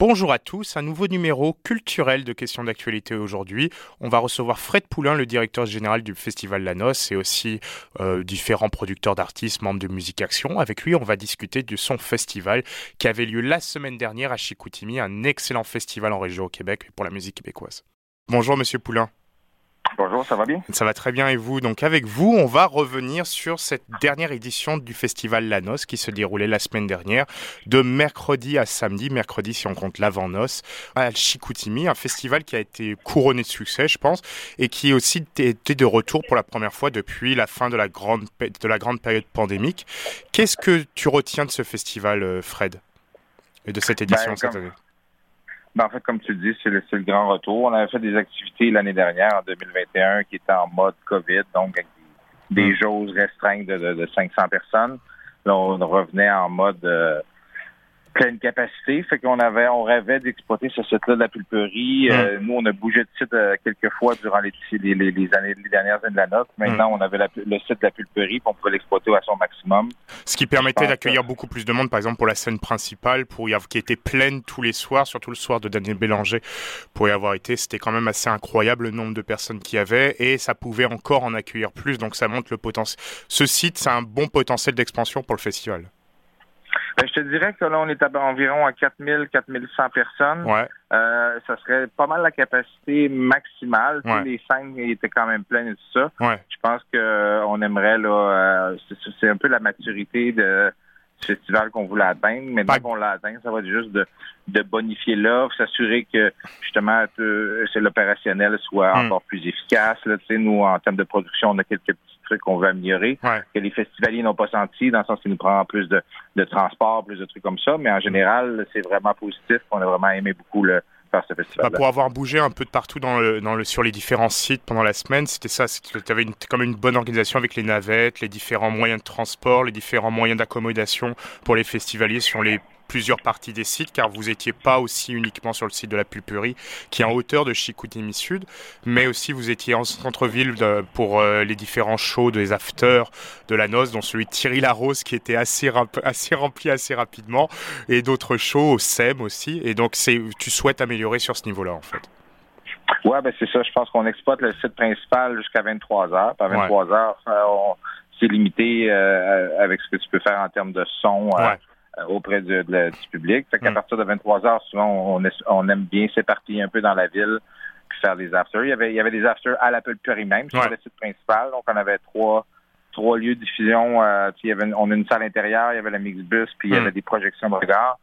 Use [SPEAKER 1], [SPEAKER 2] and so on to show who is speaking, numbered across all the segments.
[SPEAKER 1] Bonjour à tous, un nouveau numéro culturel de questions d'actualité aujourd'hui. On va recevoir Fred Poulain, le directeur général du Festival La Noce et aussi euh, différents producteurs d'artistes, membres de Musique Action. Avec lui, on va discuter de son festival qui avait lieu la semaine dernière à Chicoutimi, un excellent festival en région au Québec pour la musique québécoise. Bonjour Monsieur Poulain.
[SPEAKER 2] Bonjour, ça va bien?
[SPEAKER 1] Ça va très bien et vous? Donc avec vous, on va revenir sur cette dernière édition du festival La Noce qui se déroulait la semaine dernière, de mercredi à samedi, mercredi si on compte l'avant-noce, à Chicoutimi, un festival qui a été couronné de succès, je pense, et qui aussi était de retour pour la première fois depuis la fin de la grande, de la grande période pandémique. Qu'est-ce que tu retiens de ce festival, euh, Fred, et de cette édition
[SPEAKER 2] Ben,
[SPEAKER 1] cette
[SPEAKER 2] comme-
[SPEAKER 1] année?
[SPEAKER 2] Ben, en fait, comme tu le dis, c'est le, grand retour. On avait fait des activités l'année dernière, en 2021, qui étaient en mode COVID, donc avec des, des
[SPEAKER 1] Mm.
[SPEAKER 2] jauges restreintes de, de, de 500 personnes. Là, on revenait en mode euh, pleine capacité. Fait qu'on avait, on rêvait d'exploiter ce site-là de la pulperie. Euh, nous, on a bougé de site euh, quelques fois durant les, les, les, les années, les dernières années de la note. Maintenant, on avait la- le site de la pulperie, puis on pouvait l'exploiter à son maximum.
[SPEAKER 1] Ce qui permettait d'accueillir beaucoup plus de monde, par exemple pour la scène principale, pour y avoir, qui était pleine tous les soirs, surtout le soir de Daniel Bélanger, pour y avoir été, c'était quand même assez incroyable le nombre de personnes qu'il y avait, et ça pouvait encore en accueillir plus, donc ça montre le potentiel. Ce site, c'est un bon potentiel d'expansion pour le festival.
[SPEAKER 2] Ben, je te dirais que là, on est à, environ à 4000, 4100 personnes.
[SPEAKER 1] Ouais,
[SPEAKER 2] Euh, ça serait pas mal la capacité maximale.
[SPEAKER 1] Ouais.
[SPEAKER 2] Les scènes étaient quand même pleines et tout ça.
[SPEAKER 1] ouais.
[SPEAKER 2] Je pense que euh, aimerait là, euh, c'est- un peu la maturité de festival qu'on voulait atteindre. Maintenant qu'on l'a atteint, ça va être juste de, de bonifier l'offre, s'assurer que justement euh, c'est l'opérationnel soit
[SPEAKER 1] Mm.
[SPEAKER 2] encore plus efficace. Là, tu sais, nous, en termes de production, on a quelques petits trucs qu'on veut améliorer
[SPEAKER 1] Ouais.
[SPEAKER 2] que les festivaliers n'ont pas senti, dans le sens qu'il nous prend plus de, de transport, plus de trucs comme ça. Mais en général, c'est vraiment positif. On a vraiment aimé beaucoup le, faire ce
[SPEAKER 1] Bah,
[SPEAKER 2] festival.
[SPEAKER 1] pour avoir bougé un peu de partout dans le, dans le, sur les différents sites pendant la semaine, c'était ça. Tu avais une, comme une bonne organisation avec les navettes, les différents moyens de transport, les différents moyens d'accommodation pour les festivaliers sur les plusieurs parties des sites, car vous étiez pas aussi uniquement sur le site de la Pulperie, qui est en hauteur de Chicoutimi Sud, mais aussi vous étiez en centre-ville pour euh, les différents shows des afters de la noce, dont celui de Thierry Larose qui était assez, assez rempli assez rapidement, et d'autres shows au SEM aussi. Et donc, tu souhaites améliorer sur ce niveau-là, en fait.
[SPEAKER 2] Ouais, ben c'est ça. Je pense qu'on exploite le site principal jusqu'à 23 heures. À 23 heures, euh, c'est limité euh, avec ce que tu peux faire en termes de son
[SPEAKER 1] Ouais.
[SPEAKER 2] euh, auprès du, de du public. Fait qu'à
[SPEAKER 1] Mm.
[SPEAKER 2] partir de 23 heures, souvent, on, est- on aime bien s'éparpiller un peu dans la ville puis faire des afters. Il y avait, il y avait des afters à la pulperie même sur
[SPEAKER 1] Ouais.
[SPEAKER 2] le site principal. Donc, on avait trois trois lieux de diffusion. Euh, il y avait une- on a une salle intérieure, il y avait le mixbus, puis il y
[SPEAKER 1] Mm.
[SPEAKER 2] avait des projections de regard.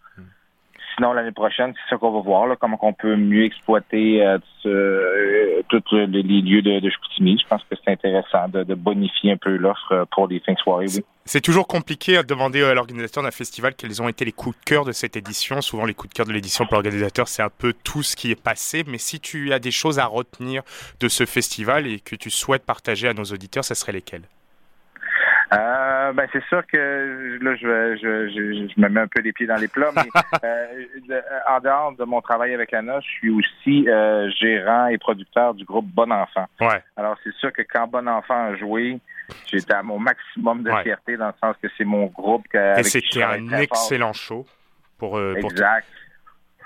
[SPEAKER 2] Sinon, l'année prochaine, c'est ça qu'on va voir, comment on peut mieux exploiter euh, euh, tous les, les lieux de, de. Je pense que c'est intéressant de, bonifier un peu l'offre euh, pour les fins de soirée.
[SPEAKER 1] C'est toujours compliqué à demander à l'organisateur d'un festival quels ont été les coups de cœur de cette édition. Souvent, les coups de cœur de l'édition pour l'organisateur, c'est un peu tout ce qui est passé. Mais si tu as des choses à retenir de ce festival et que tu souhaites partager à nos auditeurs, ça serait lesquelles
[SPEAKER 2] Euh, ben c'est sûr que là je, je, je, je me mets un peu les pieds dans les plats, mais euh, de- en dehors de mon travail avec Anna, je suis aussi euh, gérant et producteur du groupe Bon Enfant.
[SPEAKER 1] Ouais,
[SPEAKER 2] Alors c'est sûr que quand Bon Enfant a joué, j'étais à mon maximum de
[SPEAKER 1] Ouais.
[SPEAKER 2] fierté dans le sens que c'est mon groupe. que-
[SPEAKER 1] et
[SPEAKER 2] avec qui travaille
[SPEAKER 1] un
[SPEAKER 2] fort.
[SPEAKER 1] excellent show. Pour, euh, pour, te,
[SPEAKER 2] Exact.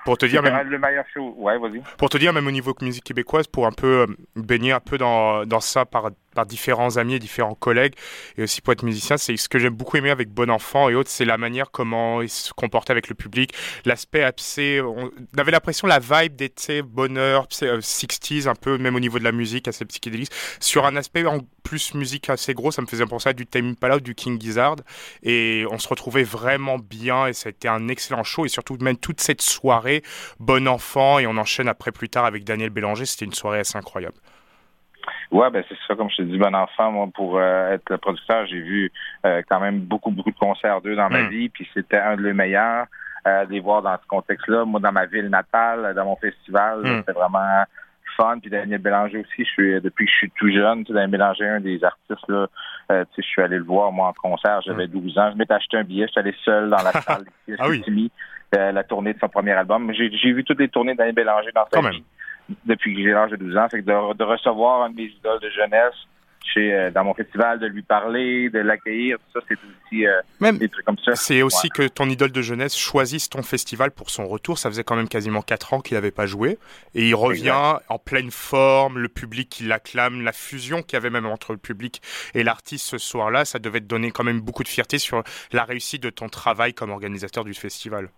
[SPEAKER 1] pour te dire, même,
[SPEAKER 2] le meilleur show. Ouais, vas-y.
[SPEAKER 1] pour te dire, même au niveau musique québécoise, pour un peu euh, baigner un peu dans, dans ça par, par différents amis et différents collègues, et aussi pour être musicien, c'est ce que j'aime beaucoup aimer avec Bon Enfant et autres, c'est la manière comment il se comporte avec le public, l'aspect assez... On avait l'impression la vibe d'été, bonheur, psy- euh, 60s, un peu, même au niveau de la musique, assez psychédélique, sur un aspect en plus musique assez gros, ça me faisait penser à du Time Impala du King Gizzard, et on se retrouvait vraiment bien, et ça a été un excellent show, et surtout même toute cette soirée, Bon Enfant, et on enchaîne après plus tard avec Daniel Bélanger, c'était une soirée assez incroyable.
[SPEAKER 2] Ouais, ben c'est ça, comme je te dis, bon enfant, moi, pour euh, être le producteur, j'ai vu euh, quand même beaucoup, beaucoup de concerts d'eux dans ma
[SPEAKER 1] Mm.
[SPEAKER 2] vie, puis c'était un de les meilleurs. Euh, de les voir dans ce contexte-là. Moi, dans ma ville natale, dans mon festival,
[SPEAKER 1] Mm.
[SPEAKER 2] c'était vraiment fun. Puis Daniel Bélanger aussi, je suis depuis que je suis tout jeune, tu sais, Daniel Bélanger, un des artistes, là, euh, tu sais, je suis allé le voir, moi, en concert, j'avais 12 ans. Je m'étais acheté un billet, j'étais allé seul dans la salle
[SPEAKER 1] Ah oui.
[SPEAKER 2] Euh, la tournée de son premier album. J'ai j'ai vu toutes les tournées de Daniel Bélanger dans sa vie depuis que j'ai l'âge de 12 ans. Fait que de, de recevoir un de mes idoles de jeunesse chez, euh, dans mon festival, de lui parler, de l'accueillir. Ça, c'est aussi euh, Même, des trucs comme ça.
[SPEAKER 1] C'est aussi que ton idole de jeunesse choisisse ton festival pour son retour. Ça faisait quand même quasiment quatre ans qu'il n'avait pas joué. Et il revient en pleine forme, le public qui l'acclame, la fusion qu'il y avait même entre le public et l'artiste ce soir-là, ça devait te donner quand même beaucoup de fierté sur la réussite de ton travail comme organisateur du festival.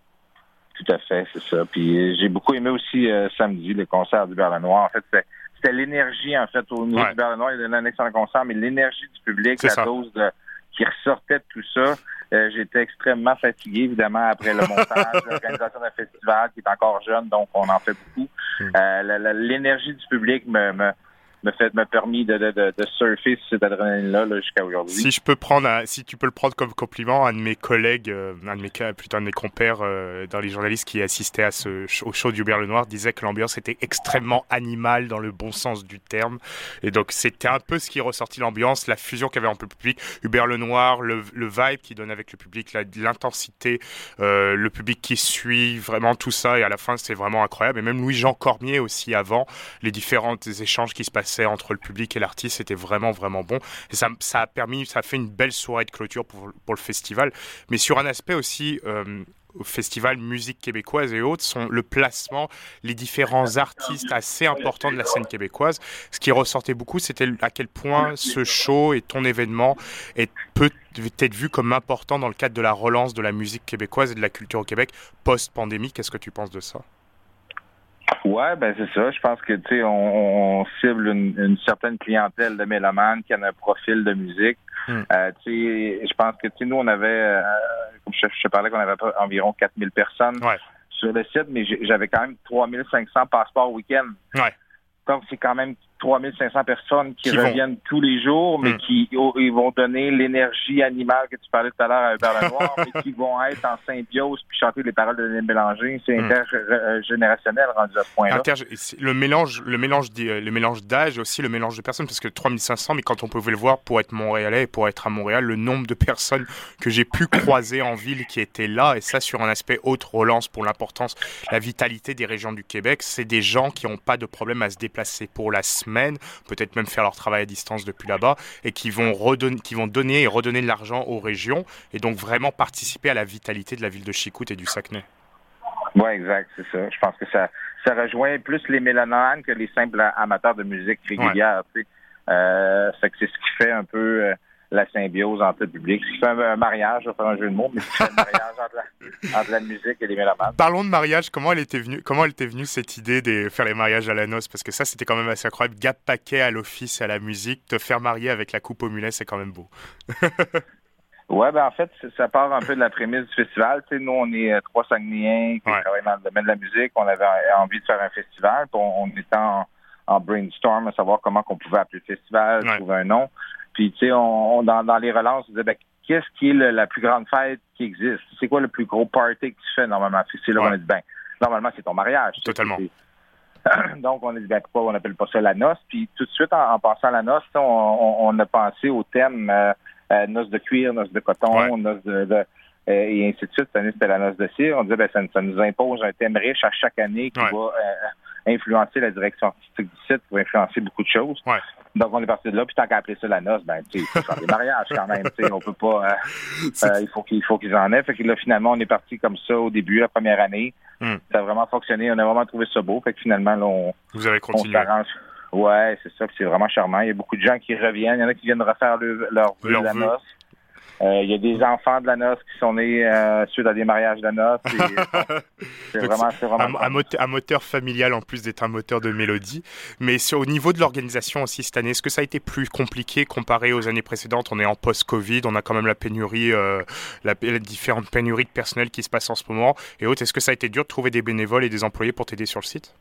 [SPEAKER 2] Tout à fait, c'est ça. Puis j'ai beaucoup aimé aussi euh, samedi le concert du Berlin Noir. En fait, c'était l'énergie, en fait, au niveau du Berlin Noir. Il y a un excellent concert, mais l'énergie du public, la dose de, qui ressortait de tout ça. Euh, j'étais extrêmement fatigué, évidemment, après le montage, l'organisation d'un festival qui est encore jeune, donc on en fait beaucoup. Mm. Euh, l'énergie du public me, me m'a fait m'a permis de, de, de, surfer sur cette adrénaline là, jusqu'à aujourd'hui.
[SPEAKER 1] Si je peux prendre si tu peux le prendre comme compliment, un de mes collègues, euh, un de mes plutôt un de mes compères euh, dans les journalistes qui assistaient à ce au show du Hubert Lenoir disait que l'ambiance était extrêmement animale dans le bon sens du terme et donc c'était un peu ce qui est ressorti l'ambiance, la fusion qu'il y avait entre le public, Hubert Lenoir, le, le vibe qu'il donne avec le public, l'intensité, euh, le public qui suit, vraiment tout ça et à la fin c'est vraiment incroyable et même Louis-Jean Cormier aussi avant les différents échanges qui se passaient entre le public et l'artiste, c'était vraiment, vraiment bon. Et ça, ça, a permis, ça a fait une belle soirée de clôture pour, pour le festival. Mais sur un aspect aussi, euh, au festival musique québécoise et autres sont le placement, les différents artistes assez importants de la scène québécoise. Ce qui ressortait beaucoup, c'était à quel point ce show et ton événement est peut être vu comme important dans le cadre de la relance de la musique québécoise et de la culture au Québec post-pandémie. Qu'est-ce que tu penses de ça?
[SPEAKER 2] Ouais, ben c'est ça. Je pense que tu sais, on, cible une, certaine clientèle de mélomanes qui a un profil de musique. Hmm. Euh, tu sais, je pense que tu sais, nous on avait, euh, comme je, je parlais qu'on avait environ 4000 personnes sur le site, mais j'avais quand même 3500 passeports week-end.
[SPEAKER 1] Ouais.
[SPEAKER 2] Donc c'est quand même 3500 personnes qui, reviennent tous les jours, mais hmm. qui ils vont donner l'énergie animale que tu parlais tout à l'heure à la Noir, mais qui vont être en symbiose puis chanter les paroles de Denis Bélanger. C'est hmm. intergénérationnel rendu à ce point-là.
[SPEAKER 1] le mélange, le mélange, euh, le mélange d'âge, aussi le mélange de personnes, parce que 3500, mais quand on pouvait le voir pour être montréalais et pour être à Montréal, le nombre de personnes que j'ai pu croiser en ville qui étaient là, et ça sur un aspect autre relance pour l'importance, la vitalité des régions du Québec, c'est des gens qui n'ont pas de problème à se déplacer pour la semaine peut-être même faire leur travail à distance depuis là-bas, et qui vont, redonner, qui vont donner et redonner de l'argent aux régions, et donc vraiment participer à la vitalité de la ville de Chicout et du Saguenay.
[SPEAKER 2] Oui, exact, c'est ça. Je pense que ça, ça rejoint plus les mélomanes que les simples amateurs de musique régulière. Euh, c'est ce qui fait un peu euh, la symbiose entre le public. C'est un, mariage, je vais faire un jeu de mots, mais c'est un mariage entre la, musique et les mélomanes.
[SPEAKER 1] Parlons de mariage. Comment elle était venue, comment elle était venue cette idée de faire les mariages à la noce? Parce que ça, c'était quand même assez incroyable. Gap paquet à l'office et à la musique. Te faire marier avec la coupe au mulet, c'est quand même beau.
[SPEAKER 2] ouais, ben en fait, ça part un peu de la prémisse du festival. Tu sais, nous, on est euh, trois Saguenayens qui travaillent dans le domaine de la musique. On avait envie de faire un festival. on, était en, brainstorm à savoir comment qu'on pouvait appeler le festival, trouver un nom. Puis, tu sais, on, dans, dans, les relances, on disait, ben, qu'est-ce qui est la plus grande fête qui existe? C'est quoi le plus gros party que tu fais normalement? C'est là qu'on a dit, ben, normalement, c'est ton mariage.
[SPEAKER 1] Totalement.
[SPEAKER 2] Donc, on a dit, ben, pourquoi on n'appelle pas ça la noce? Puis, tout de suite, en, pensant à la noce, on, on, a pensé au thème euh, euh, noce de cuir, noce de coton, noce de, de euh, et ainsi de suite. Cette année, c'était la noce de cire. On disait, ben, ça, ça, nous impose un thème riche à chaque année qui va influencer la direction artistique du site, va influencer beaucoup de choses.
[SPEAKER 1] Ouais.
[SPEAKER 2] Donc, on est parti de là, puis tant qu'à appeler ça la noce, ben, tu sais, il faut faire des mariages quand même, tu sais, on peut pas, euh, euh, il faut qu'il faut qu'ils en aient. Fait que là, finalement, on est parti comme ça au début, la première année. Hmm. Ça a vraiment fonctionné, on a vraiment trouvé ça beau. Fait que finalement, là, on,
[SPEAKER 1] Vous avez continué.
[SPEAKER 2] Ouais, c'est ça, c'est vraiment charmant. Il y a beaucoup de gens qui reviennent. Il y en a qui viennent refaire leur vœu de la noce. Euh, il y a des enfants de la noce qui sont nés euh, suite à des mariages de la noce.
[SPEAKER 1] c'est vraiment, vraiment un, un, moteur, familial en plus d'être un moteur de mélodie. Mais au niveau de l'organisation aussi cette année, est-ce que ça a été plus compliqué comparé aux années précédentes? On est en post-Covid, on a quand même la pénurie, euh, la, les différentes pénuries de personnel qui se passent en ce moment. Et autres, est-ce que ça a été dur de trouver des bénévoles et des employés pour t'aider sur le site?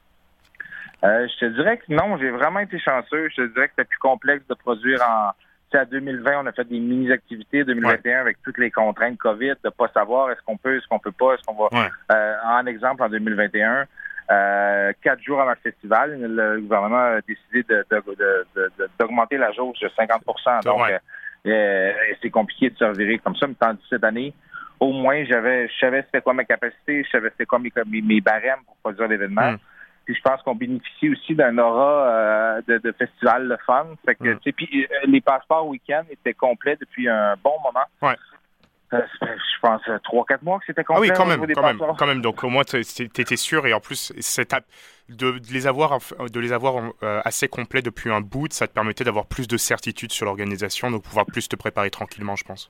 [SPEAKER 2] Euh, Je te dirais que non, j'ai vraiment été chanceux. Je te dirais que c'était plus complexe de produire en à 2020, on a fait des mini-activités. 2021, avec toutes les contraintes COVID, de pas savoir est-ce qu'on peut, est-ce qu'on peut pas, est-ce qu'on va. Euh, en exemple, en 2021, euh, quatre jours avant le festival, le gouvernement a décidé d'augmenter la jauge de 50% Donc, euh, c'est compliqué de se revirer comme ça. Mais tandis cette année, au moins, j'avais, je savais c'était quoi ma capacité, je savais c'était quoi mes, mes, barèmes pour produire l'événement. Hmm. Puis je pense qu'on bénéficie aussi d'un aura euh, de, de, festival le fun. Fait que, mm. puis euh, les passeports week-end étaient complets depuis un bon moment.
[SPEAKER 1] Ouais.
[SPEAKER 2] Euh, je pense trois, quatre mois que c'était complet.
[SPEAKER 1] Ah oui, quand même, quand même, quand même. Donc au moins tu étais sûr et en plus cette de, les avoir, de les avoir assez complets depuis un bout, ça te permettait d'avoir plus de certitude sur l'organisation, donc pouvoir plus te préparer tranquillement, je pense.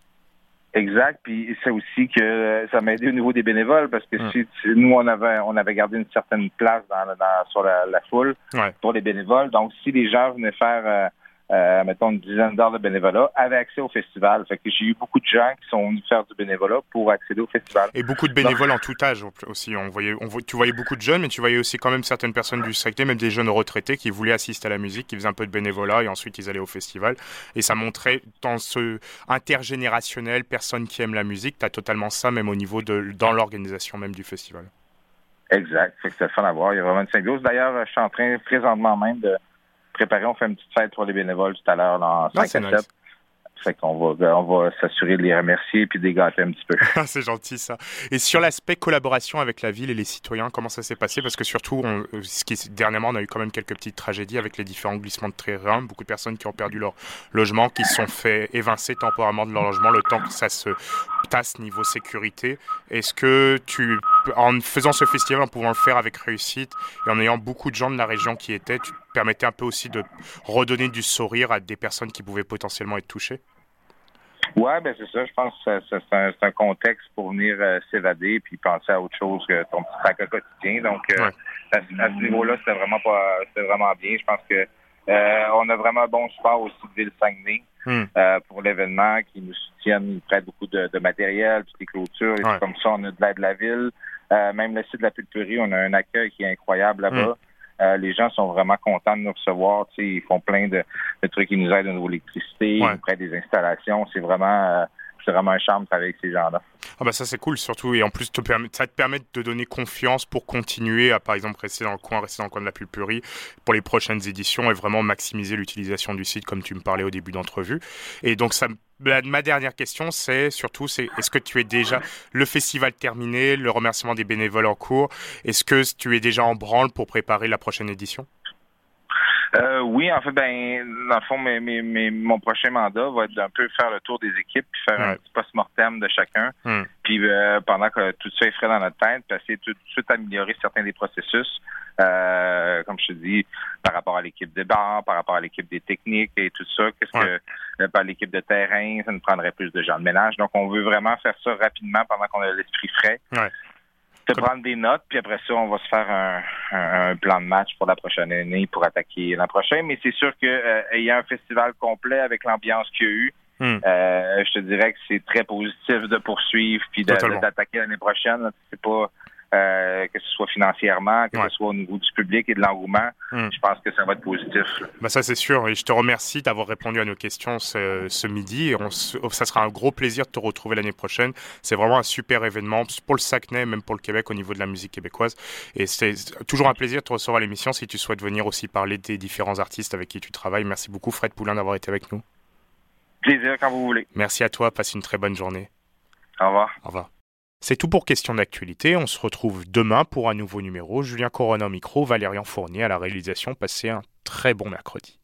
[SPEAKER 2] Exact. Puis c'est aussi que euh, ça m'a aidé au niveau des bénévoles parce que si, nous on avait on avait gardé une certaine place dans, dans sur la, foule pour les bénévoles. Donc si les gens venaient faire euh, mettons, une dizaine d'heures de bénévolat, avaient accès au festival. Fait que j'ai eu beaucoup de gens qui sont venus faire du bénévolat pour accéder au festival.
[SPEAKER 1] Et beaucoup de bénévoles en tout âge aussi. On voyait, on, tu voyais beaucoup de jeunes, mais tu voyais aussi quand même certaines personnes du secteur, même des jeunes retraités qui voulaient assister à la musique, qui faisaient un peu de bénévolat et ensuite ils allaient au festival. Et ça montrait dans ce intergénérationnel, personne qui aime la musique, tu as totalement ça même au niveau de, dans l'organisation même du festival.
[SPEAKER 2] Exact. Fait que c'est fun à voir. Il y a vraiment une symbiose. D'ailleurs, je suis en train présentement même de préparer. On fait une petite fête pour les bénévoles tout à l'heure dans 5 à 7. Fait qu'on va, on va s'assurer de les remercier et puis des gâter un petit peu.
[SPEAKER 1] c'est gentil ça. Et sur l'aspect collaboration avec la ville et les citoyens, comment ça s'est passé? Parce que surtout, on, ce qui, dernièrement, on a eu quand même quelques petites tragédies avec les différents glissements de terrain. Beaucoup de personnes qui ont perdu leur logement, qui se sont fait évincer temporairement de leur logement le temps que ça se tasse niveau sécurité. Est-ce que tu, en faisant ce festival, en pouvant le faire avec réussite et en ayant beaucoup de gens de la région qui étaient, tu permettais un peu aussi de redonner du sourire à des personnes qui pouvaient potentiellement être touchées?
[SPEAKER 2] Oui, ben c'est ça. Je pense que c'est un, un, contexte pour venir euh, s'évader puis penser à autre chose que ton petit sac quotidien. Donc, euh, à, ce niveau-là, c'était vraiment pas, c'était vraiment bien. Je pense que euh, on a vraiment un bon support aussi de Ville-Saguenay hmm. pour l'événement, qui nous soutiennent, ils prêtent beaucoup de, matériel, puis des clôtures, et comme ça, on a de l'aide de la ville. même le site de la pulperie, on a un accueil qui est incroyable là-bas. Hmm. Euh, les gens sont vraiment contents de nous recevoir. Ils font plein de, trucs qui nous aident au niveau de l'électricité, ils prennent des installations. C'est vraiment euh, c'est vraiment un charme avec ces gens-là.
[SPEAKER 1] Ah bah ça c'est cool surtout et en plus te ça te permet de donner confiance pour continuer à par exemple rester dans le coin, rester dans le coin de la pulperie pour les prochaines éditions et vraiment maximiser l'utilisation du site comme tu me parlais au début d'entrevue. Et donc ma dernière question, c'est surtout, c'est est-ce que tu es déjà le festival terminé, le remerciement des bénévoles en cours, est-ce que tu es déjà en branle pour préparer la prochaine édition?
[SPEAKER 2] Euh, oui, en fait, ben, dans le fond, mes, mes, mon prochain mandat va être d'un peu faire le tour des équipes, puis faire un petit post-mortem de chacun. Hmm. Puis euh, pendant que tout ça est frais dans notre tête, puis essayer tout de suite améliorer certains des processus. Euh, comme je te dis, par rapport à l'équipe de bar, par rapport à l'équipe des techniques et tout ça, qu'est-ce que euh, par l'équipe de terrain, ça nous prendrait plus de gens de ménage. Donc, on veut vraiment faire ça rapidement pendant qu'on a l'esprit frais.
[SPEAKER 1] Ouais
[SPEAKER 2] de prendre des notes, puis après ça, on va se faire un, plan de match pour la prochaine année pour attaquer l'an prochain. Mais c'est sûr que euh, il y a un festival complet avec l'ambiance qu'il y a eu. Hmm. Euh, je te dirais que c'est très positif de poursuivre puis d'attaquer l'année prochaine. C'est pas euh, que ce soit financièrement, que ce soit au niveau du public et de l'engouement. Hmm. Je pense que ça va être positif.
[SPEAKER 1] Bah ça c'est sûr et je te remercie d'avoir répondu à nos questions ce, midi. Et on, ça sera un gros plaisir de te retrouver l'année prochaine. C'est vraiment un super événement pour le Saguenay, même pour le Québec au niveau de la musique québécoise. Et c'est toujours un plaisir de te recevoir à l'émission si tu souhaites venir aussi parler des différents artistes avec qui tu travailles. Merci beaucoup Fred Poulain d'avoir été avec nous.
[SPEAKER 2] Plaisir quand vous voulez.
[SPEAKER 1] Merci à toi, passe une très bonne journée.
[SPEAKER 2] Au revoir.
[SPEAKER 1] Au revoir. C'est tout pour Question d'actualité. On se retrouve demain pour un nouveau numéro. Julien Corona au micro, Valérian Fournier à la réalisation. Passez un très bon mercredi.